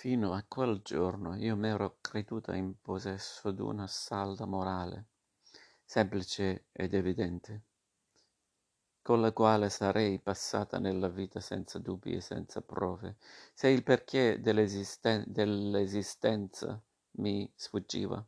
Fino a quel giorno io m'ero creduta in possesso d'una salda morale, semplice ed evidente, con la quale sarei passata nella vita senza dubbi e senza prove, se il perché dell'esisten- dell'esistenza mi sfuggiva,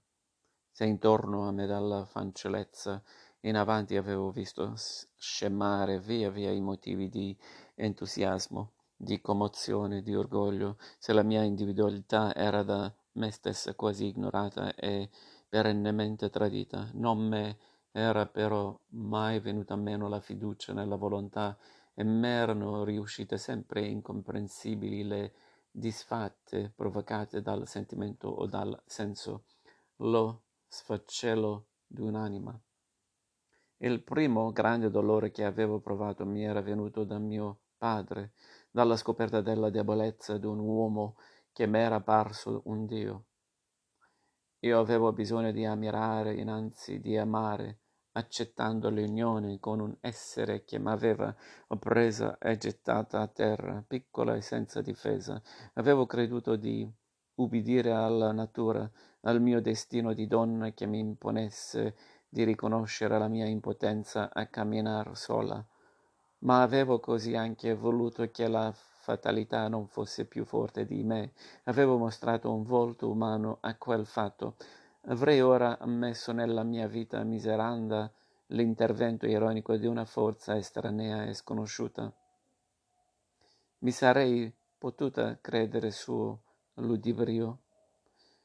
se intorno a me dalla fanciullezza in avanti avevo visto scemare via via i motivi di entusiasmo di commozione, di orgoglio, se la mia individualità era da me stessa quasi ignorata e perennemente tradita. Non me era però mai venuta meno la fiducia nella volontà e m'erano riuscite sempre incomprensibili le disfatte provocate dal sentimento o dal senso, lo sfaccello d'un'anima. Il primo grande dolore che avevo provato mi era venuto da mio padre, dalla scoperta della debolezza d'un uomo che m'era parso un Dio. Io avevo bisogno di ammirare innanzi di amare, accettando l'unione con un essere che m'aveva oppresa e gettata a terra, piccola e senza difesa. Avevo creduto di ubbidire alla natura, al mio destino di donna che mi imponesse di riconoscere la mia impotenza a camminar sola ma avevo così anche voluto che la fatalità non fosse più forte di me. Avevo mostrato un volto umano a quel fatto. Avrei ora ammesso nella mia vita miseranda l'intervento ironico di una forza estranea e sconosciuta. Mi sarei potuta credere suo ludibrio.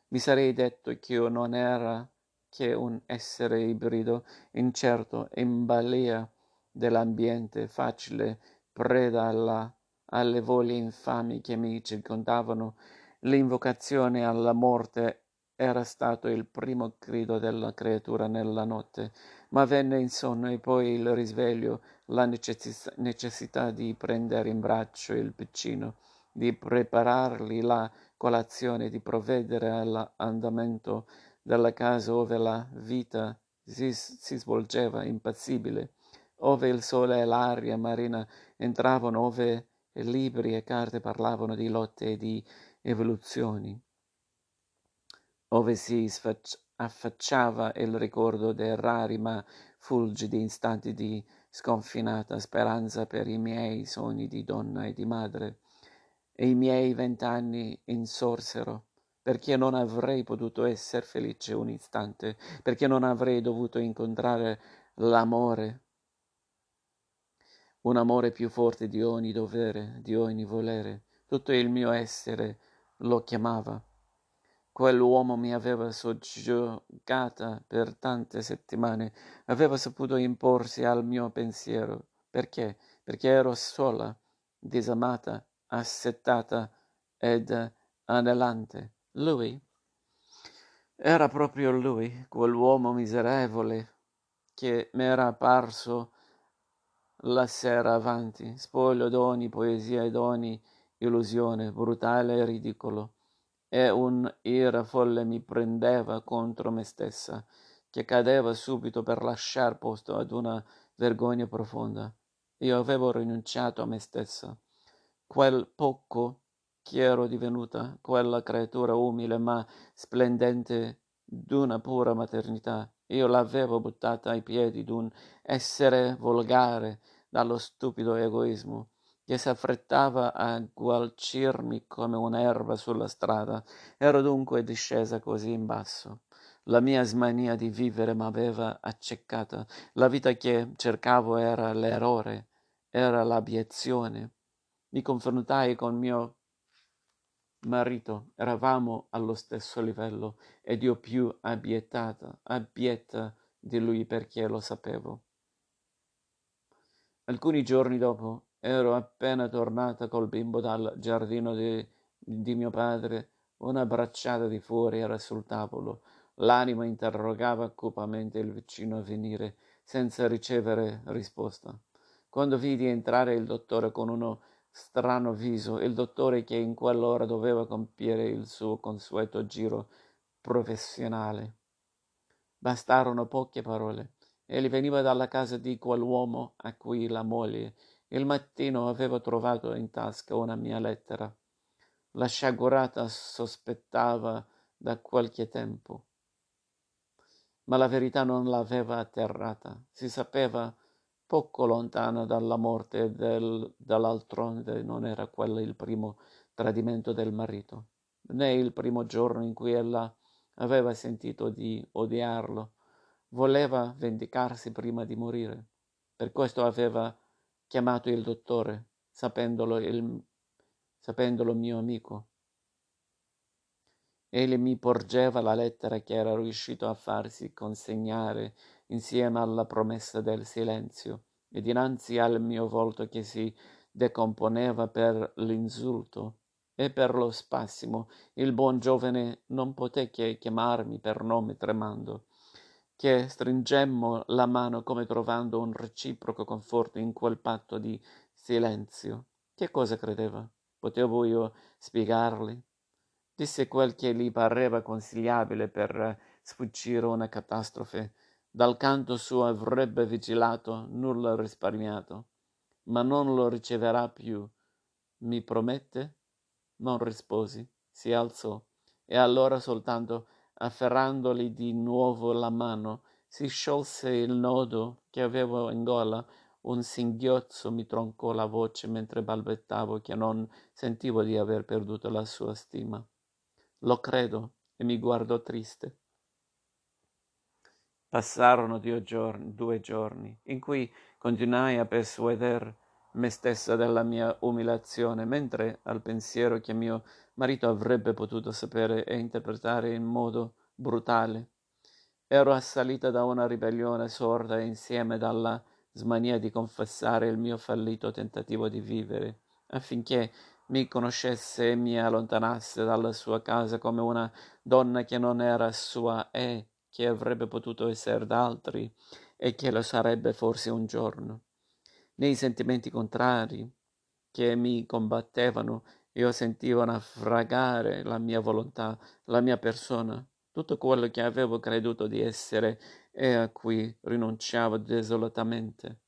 Mi sarei detto che io non era che un essere ibrido, incerto, in balia dell'ambiente facile, preda alla, alle voglie infami che mi circondavano, l'invocazione alla morte era stato il primo grido della creatura nella notte, ma venne il sonno e poi il risveglio, la necess- necessità di prendere in braccio il piccino, di preparargli la colazione, di provvedere all'andamento della casa ove la vita si, si svolgeva impassibile ove il sole e l'aria marina entravano, ove libri e carte parlavano di lotte e di evoluzioni, ove si affacciava il ricordo dei rari ma fulgidi istanti di sconfinata speranza per i miei sogni di donna e di madre. E i miei vent'anni insorsero perché non avrei potuto essere felice un istante, perché non avrei dovuto incontrare l'amore un amore più forte di ogni dovere, di ogni volere. Tutto il mio essere lo chiamava. Quell'uomo mi aveva soggiogata per tante settimane, aveva saputo imporsi al mio pensiero. Perché? Perché ero sola, disamata, assettata ed anelante. Lui? Era proprio lui, quell'uomo miserevole che m'era apparso la sera avanti, spoglio d'ogni poesia e d'ogni illusione, brutale e ridicolo. E un'ira folle mi prendeva contro me stessa, che cadeva subito per lasciar posto ad una vergogna profonda. Io avevo rinunciato a me stessa. Quel poco che ero divenuta, quella creatura umile ma splendente d'una pura maternità, io l'avevo buttata ai piedi d'un essere volgare, dallo stupido egoismo che s'affrettava a gualcirmi come un'erba sulla strada. Ero dunque discesa così in basso. La mia smania di vivere m'aveva accecata. La vita che cercavo era l'errore, era l'abiezione. Mi confrontai con mio marito, eravamo allo stesso livello ed io più abiettata, abietta di lui perché lo sapevo. Alcuni giorni dopo ero appena tornata col bimbo dal giardino di, di mio padre. Una bracciata di fuori era sul tavolo. L'anima interrogava cupamente il vicino a venire, senza ricevere risposta. Quando vidi entrare il dottore con uno strano viso, il dottore che in quell'ora doveva compiere il suo consueto giro professionale. Bastarono poche parole. Egli veniva dalla casa di quell'uomo a cui la moglie il mattino aveva trovato in tasca una mia lettera. la sciagurata sospettava da qualche tempo. Ma la verità non l'aveva atterrata. Si sapeva poco lontana dalla morte del, dall'altronde non era quello il primo tradimento del marito, né il primo giorno in cui ella aveva sentito di odiarlo. Voleva vendicarsi prima di morire. Per questo aveva chiamato il dottore, sapendolo, il, sapendolo mio amico. Egli mi porgeva la lettera che era riuscito a farsi consegnare insieme alla promessa del silenzio, e dinanzi al mio volto che si decomponeva per l'insulto e per lo spasimo, il buon giovane non poté che chiamarmi per nome tremando, che stringemmo la mano come trovando un reciproco conforto in quel patto di silenzio. Che cosa credeva? Potevo io spiegargli? Disse quel che gli pareva consigliabile per sfuggire una catastrofe. Dal canto suo avrebbe vigilato, nulla risparmiato, ma non lo riceverà più. Mi promette? Non risposi. Si alzò e allora soltanto afferrandogli di nuovo la mano si sciolse il nodo che avevo in gola un singhiozzo mi troncò la voce mentre balbettavo che non sentivo di aver perduto la sua stima. Lo credo e mi guardò triste. Passarono giorni, due giorni in cui continuai a persuader me stessa della mia umiliazione, mentre al pensiero che mio marito avrebbe potuto sapere e interpretare in modo brutale. Ero assalita da una ribellione sorda insieme dalla smania di confessare il mio fallito tentativo di vivere, affinché mi conoscesse e mi allontanasse dalla sua casa come una donna che non era sua e che avrebbe potuto essere d'altri e che lo sarebbe forse un giorno nei sentimenti contrari che mi combattevano, io sentivo naufragare la mia volontà, la mia persona, tutto quello che avevo creduto di essere e a cui rinunciavo desolatamente.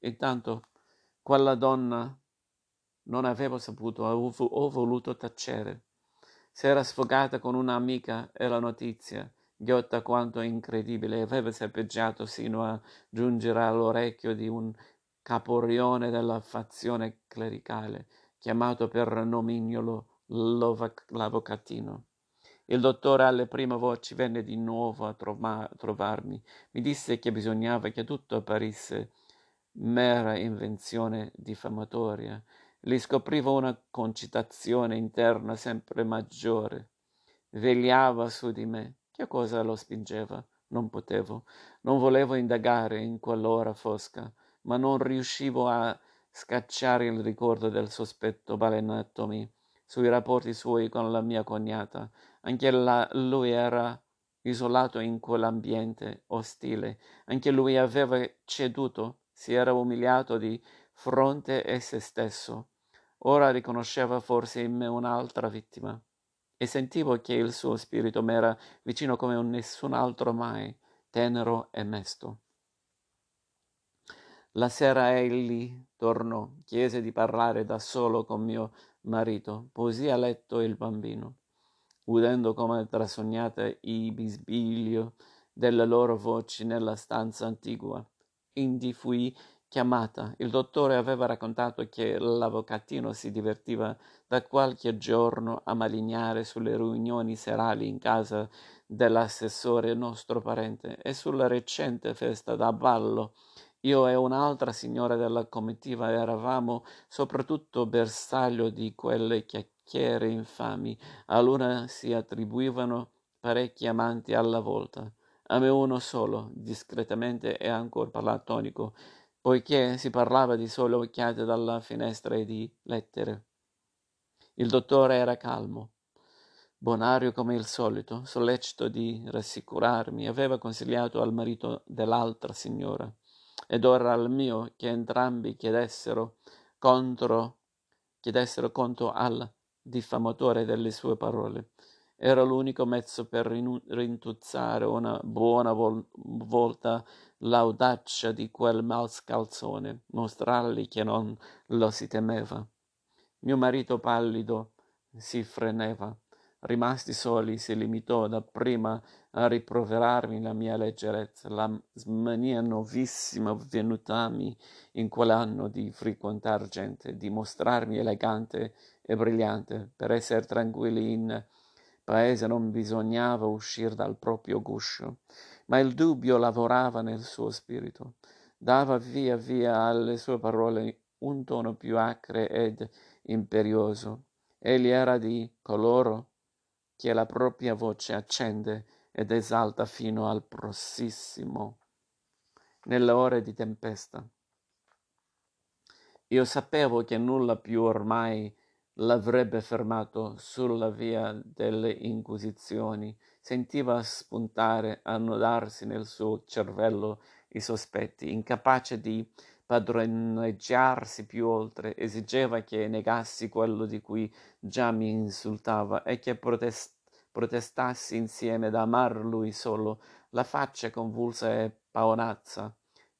Intanto quella donna non avevo saputo, ho, voluto tacere. S'era sfogata con un'amica e la notizia, ghiotta quanto incredibile, aveva serpeggiato sino a giungere all'orecchio di un caporione della fazione clericale, chiamato per nomignolo l'avvocatino. Il dottore alle prime voci venne di nuovo a trova- trovarmi. Mi disse che bisognava che tutto apparisse mera invenzione diffamatoria. Gli scoprivo una concitazione interna sempre maggiore. Vegliava su di me. Che cosa lo spingeva? Non potevo, non volevo indagare in quell'ora fosca ma non riuscivo a scacciare il ricordo del sospetto balenatomi sui rapporti suoi con la mia cognata. Anche la, lui era isolato in quell'ambiente ostile. Anche lui aveva ceduto, si era umiliato di fronte a se stesso. Ora riconosceva forse in me un'altra vittima. E sentivo che il suo spirito m'era vicino come un nessun altro mai, tenero e mesto. La sera egli tornò, chiese di parlare da solo con mio marito, posì a letto il bambino. Udendo come trasognate i bisbiglio delle loro voci nella stanza antigua. Indi fui chiamata. Il dottore aveva raccontato che l'avvocatino si divertiva da qualche giorno a malignare sulle riunioni serali in casa dell'assessore nostro parente e sulla recente festa da ballo io e un'altra signora della comitiva eravamo soprattutto bersaglio di quelle chiacchiere infami. A l'una si attribuivano parecchi amanti alla volta, a me uno solo, discretamente e ancora platonico, poiché si parlava di sole occhiate dalla finestra e di lettere. Il dottore era calmo, bonario come il solito, sollecito di rassicurarmi, aveva consigliato al marito dell'altra signora ed ora al mio che entrambi chiedessero contro, chiedessero conto al diffamatore delle sue parole. Era l'unico mezzo per rintuzzare una buona vol- volta l'audacia di quel mascalzone, mostrargli che non lo si temeva. Mio marito pallido si freneva. Rimasti soli, si limitò dapprima a riproverarmi la mia leggerezza, la smania nuovissima venutami in quell'anno di frequentar gente, di mostrarmi elegante e brillante. Per essere tranquilli in paese non bisognava uscire dal proprio guscio, ma il dubbio lavorava nel suo spirito, dava via via alle sue parole un tono più acre ed imperioso. Egli era di coloro che la propria voce accende ed esalta fino al prossimo nelle ore di tempesta. Io sapevo che nulla più ormai l'avrebbe fermato sulla via delle inquisizioni. Sentiva spuntare, annodarsi nel suo cervello i sospetti, incapace di padroneggiarsi più oltre, esigeva che negassi quello di cui già mi insultava e che protest- protestassi insieme ad amar lui solo, la faccia convulsa e paonazza,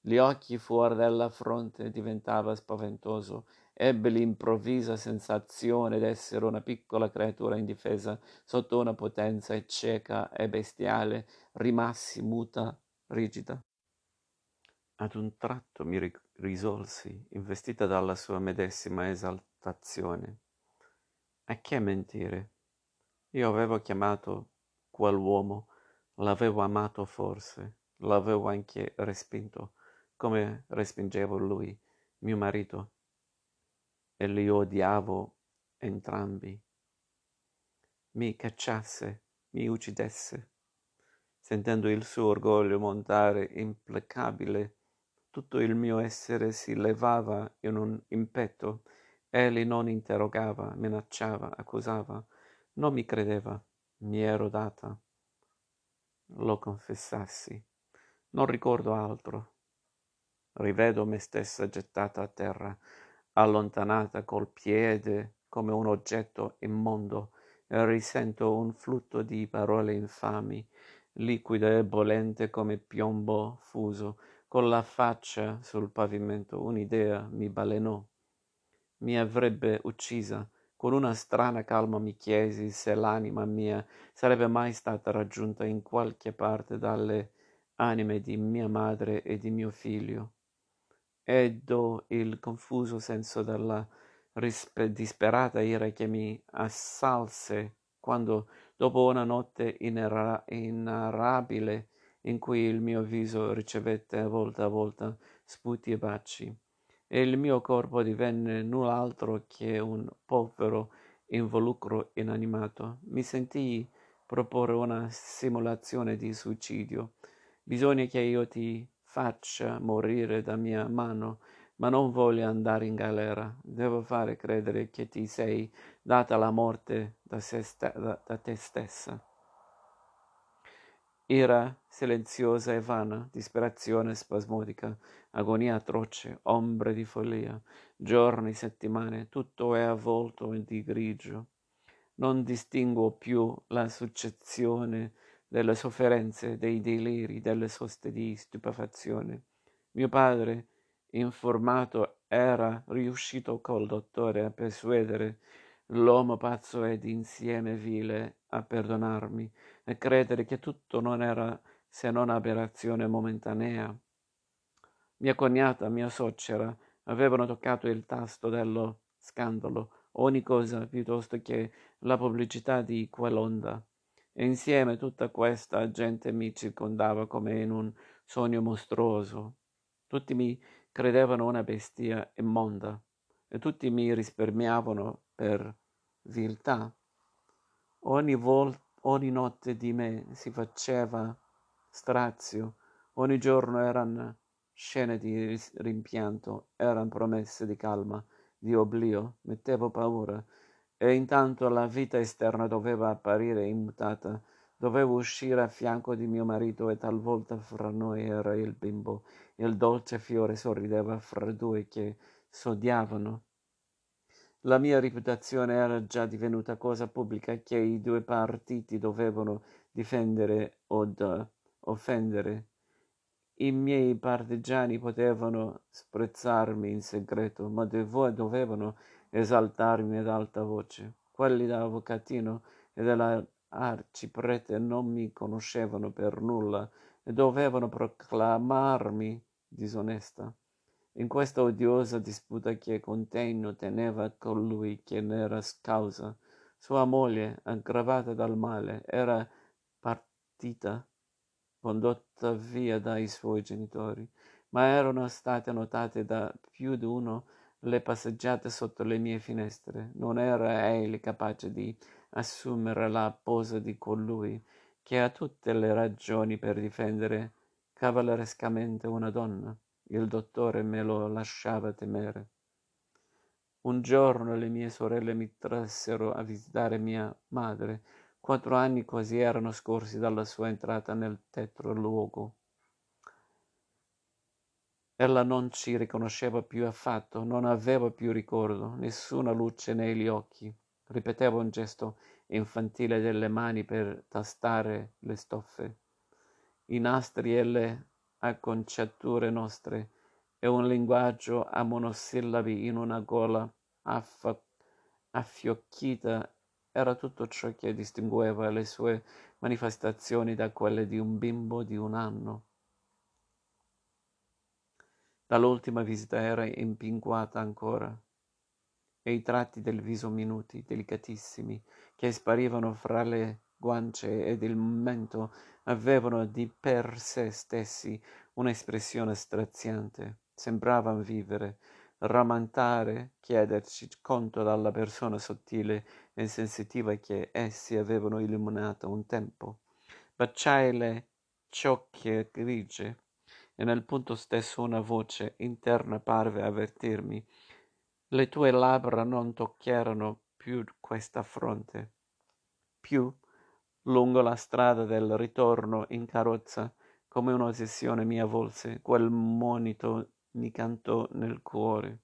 gli occhi fuori della fronte diventava spaventoso, ebbe l'improvvisa sensazione d'essere una piccola creatura indifesa sotto una potenza cieca e bestiale, rimassi muta, rigida. Ad un tratto mi risolsi, investita dalla sua medesima esaltazione. A che mentire? Io avevo chiamato quell'uomo, l'avevo amato forse, l'avevo anche respinto, come respingevo lui, mio marito, e li odiavo entrambi. Mi cacciasse, mi uccidesse, sentendo il suo orgoglio montare implacabile tutto il mio essere si levava in un impeto. Egli non interrogava, minacciava, accusava. Non mi credeva. Mi ero data. Lo confessassi. Non ricordo altro. Rivedo me stessa gettata a terra, allontanata col piede come un oggetto immondo, e risento un flutto di parole infami, liquido e bollente come piombo fuso, con la faccia sul pavimento un'idea mi balenò. Mi avrebbe uccisa. Con una strana calma mi chiesi se l'anima mia sarebbe mai stata raggiunta in qualche parte dalle anime di mia madre e di mio figlio. Eddo il confuso senso della rispe- disperata ira che mi assalse quando, dopo una notte inera- inarrabile, in cui il mio viso ricevette volta a volta sputi e baci, e il mio corpo divenne null'altro che un povero involucro inanimato. Mi sentii proporre una simulazione di suicidio. Bisogna che io ti faccia morire da mia mano, ma non voglio andare in galera. Devo fare credere che ti sei data la morte da, sta- da te stessa. Ira silenziosa e vana, disperazione spasmodica, agonia atroce, ombre di follia, giorni, settimane, tutto è avvolto di grigio. Non distinguo più la successione delle sofferenze, dei deliri, delle soste di stupefazione. Mio padre, informato, era riuscito col dottore a persuadere l'uomo pazzo ed insieme vile a perdonarmi e credere che tutto non era se non aberrazione momentanea. Mia cognata, mia suocera, avevano toccato il tasto dello scandalo, ogni cosa piuttosto che la pubblicità di quell'onda. E insieme tutta questa gente mi circondava come in un sogno mostruoso. Tutti mi credevano una bestia immonda e tutti mi risparmiavano per viltà. Ogni, vol- ogni notte di me si faceva strazio, ogni giorno erano scene di rimpianto, erano promesse di calma, di oblio, mettevo paura. E intanto la vita esterna doveva apparire immutata. Dovevo uscire a fianco di mio marito e talvolta fra noi era il bimbo. Il dolce fiore sorrideva fra due che s'odiavano. La mia reputazione era già divenuta cosa pubblica che i due partiti dovevano difendere od offendere. I miei partigiani potevano sprezzarmi in segreto, ma dovevano esaltarmi ad alta voce. Quelli dell'avvocatino e dell'arciprete non mi conoscevano per nulla e dovevano proclamarmi disonesta. In questa odiosa disputa che contegno teneva colui che n'era causa, sua moglie, aggravata dal male, era partita, condotta via dai suoi genitori, ma erano state notate da più di uno le passeggiate sotto le mie finestre. Non era egli capace di assumere la posa di colui che ha tutte le ragioni per difendere cavallerescamente una donna. Il dottore me lo lasciava temere. Un giorno le mie sorelle mi trassero a visitare mia madre. Quattro anni quasi erano scorsi dalla sua entrata nel tetro luogo. Ella non ci riconosceva più affatto, non aveva più ricordo, nessuna luce negli occhi. Ripeteva un gesto infantile delle mani per tastare le stoffe, i nastri e le acconciature nostre e un linguaggio a monosillabi in una gola affa- affiocchita era tutto ciò che distingueva le sue manifestazioni da quelle di un bimbo di un anno. Dall'ultima visita era impinguata ancora, e i tratti del viso minuti, delicatissimi, che sparivano fra le guance ed il mento avevano di per sé stessi un'espressione straziante sembravan vivere, rammantare, chiederci conto dalla persona sottile e sensitiva che essi avevano illuminato un tempo. Baciai le ciocche grigie e nel punto stesso una voce interna parve avvertirmi. Le tue labbra non tocchiarono più questa fronte. Più, lungo la strada del ritorno in carrozza, come un'ossessione mi avvolse, quel monito mi cantò nel cuore.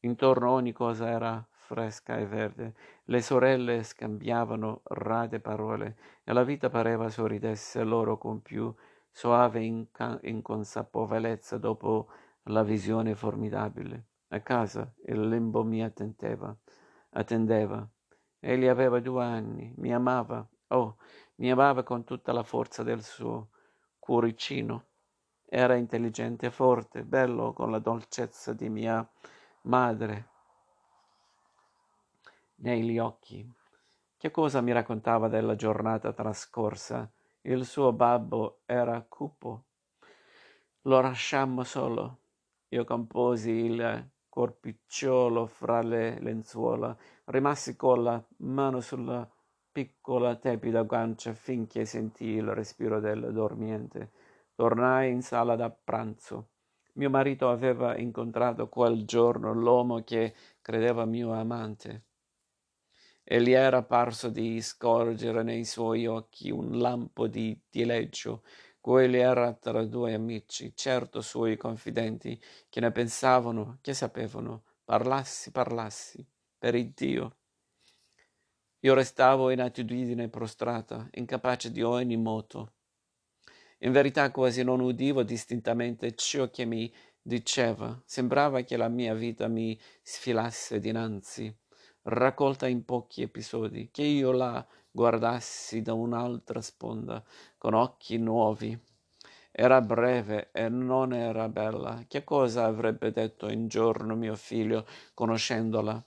Intorno ogni cosa era fresca e verde, le sorelle scambiavano rade parole e la vita pareva sorridesse loro con più soave inca- inconsapevolezza dopo la visione formidabile. A casa il limbo mi attendeva, attendeva. Egli aveva due anni, mi amava, oh, mi amava con tutta la forza del suo cuoricino era intelligente, forte, bello, con la dolcezza di mia madre negli occhi. Che cosa mi raccontava della giornata trascorsa? Il suo babbo era cupo. Lo lasciammo solo. Io composi il corpicciolo fra le lenzuola, rimassi con la mano sulla piccola tepida guancia finché sentii il respiro del dormiente. Tornai in sala da pranzo. Mio marito aveva incontrato quel giorno l'uomo che credeva mio amante e gli era parso di scorgere nei suoi occhi un lampo di dileggio. Quelli era tra due amici, certo suoi confidenti, che ne pensavano, che sapevano. Parlassi, parlassi, per Dio. Io restavo in attitudine prostrata, incapace di ogni moto. In verità quasi non udivo distintamente ciò che mi diceva. Sembrava che la mia vita mi sfilasse dinanzi, raccolta in pochi episodi, che io la guardassi da un'altra sponda, con occhi nuovi. Era breve e non era bella. Che cosa avrebbe detto un giorno mio figlio, conoscendola?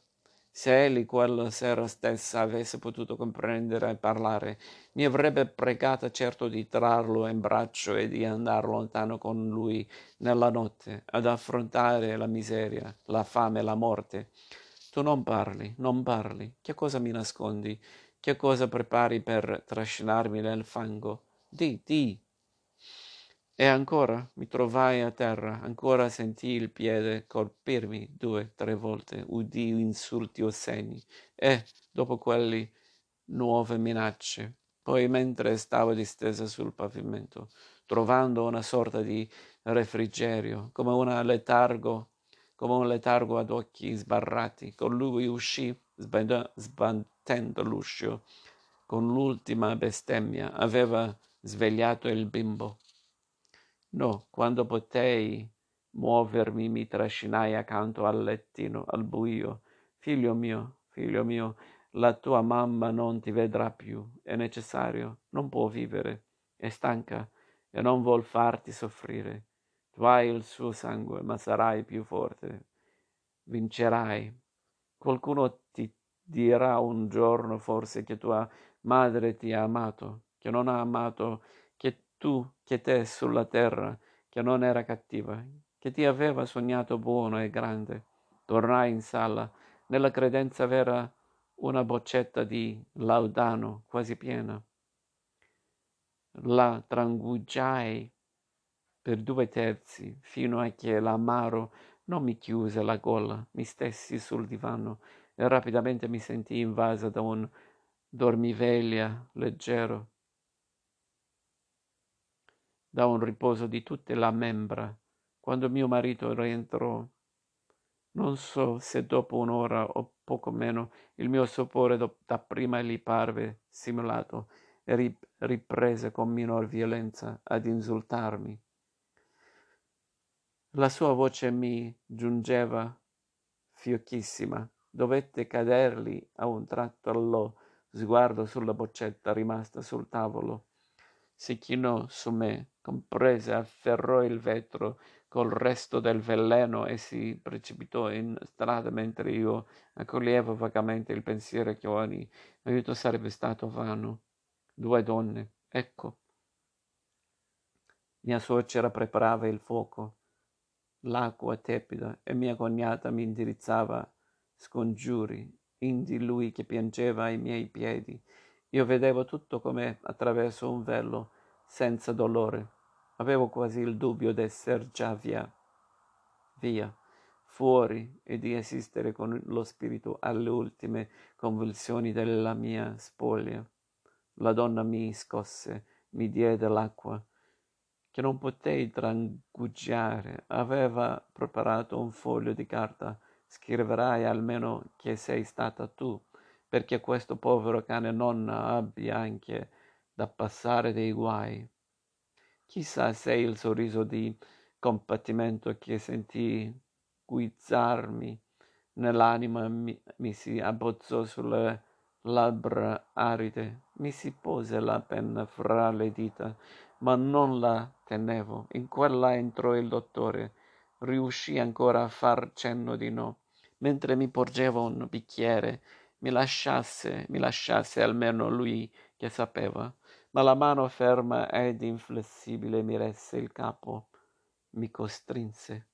Se egli quella sera stessa avesse potuto comprendere e parlare, mi avrebbe pregata certo di trarlo in braccio e di andare lontano con lui nella notte ad affrontare la miseria, la fame, la morte. Tu non parli, non parli. Che cosa mi nascondi? Che cosa prepari per trascinarmi nel fango? Di, di, e ancora? Mi trovai a terra, ancora sentii il piede colpirmi due, tre volte, udii insulti osceni e, dopo quelli, nuove minacce. Poi, mentre stavo distesa sul pavimento, trovando una sorta di refrigerio, come, una letargo, come un letargo ad occhi sbarrati, con lui uscì, sbattendo l'uscio, con l'ultima bestemmia, aveva svegliato il bimbo. No, quando potei muovermi mi trascinai accanto al lettino, al buio. Figlio mio, figlio mio, la tua mamma non ti vedrà più, è necessario, non può vivere, è stanca e non vuol farti soffrire. Tu hai il suo sangue, ma sarai più forte, vincerai. Qualcuno ti dirà un giorno forse che tua madre ti ha amato, che non ha amato che tu, che te sulla terra, che non era cattiva, che ti aveva sognato buono e grande. Tornai in sala, nella credenza vera una boccetta di laudano quasi piena. La trangugiai per due terzi fino a che l'amaro non mi chiuse la gola. Mi stessi sul divano e rapidamente mi sentii invasa da un dormiveglia leggero, da un riposo di tutte le membra. Quando mio marito rientrò, non so se dopo un'ora o poco meno, il mio sopore dapprima gli parve simulato e riprese con minor violenza ad insultarmi. La sua voce mi giungeva fiochissima. Dovette cadergli a un tratto allo sguardo sulla boccetta rimasta sul tavolo. Si chinò su me, comprese, afferrò il vetro col resto del veleno e si precipitò in strada mentre io accoglievo vagamente il pensiero che ogni aiuto sarebbe stato vano. Due donne, ecco. Mia suocera preparava il fuoco, l'acqua tepida e mia cognata mi indirizzava scongiuri, indi lui che piangeva ai miei piedi. Io vedevo tutto come attraverso un velo, senza dolore. Avevo quasi il dubbio d'esser già via, via, fuori e di esistere con lo spirito alle ultime convulsioni della mia spoglia. La donna mi scosse, mi diede l'acqua, che non potei trangugiare. Aveva preparato un foglio di carta. Scriverai almeno che sei stata tu, perché questo povero cane non abbia anche da passare dei guai. Chissà se il sorriso di compattimento che sentii guizzarmi nell'anima mi, mi si abbozzò sulle labbra aride. Mi si pose la penna fra le dita, ma non la tenevo. In quella entrò il dottore. Riuscì ancora a far cenno di no. Mentre mi porgeva un bicchiere, mi lasciasse, mi lasciasse almeno lui che sapeva ma la mano ferma ed inflessibile mi resse il capo, mi costrinse.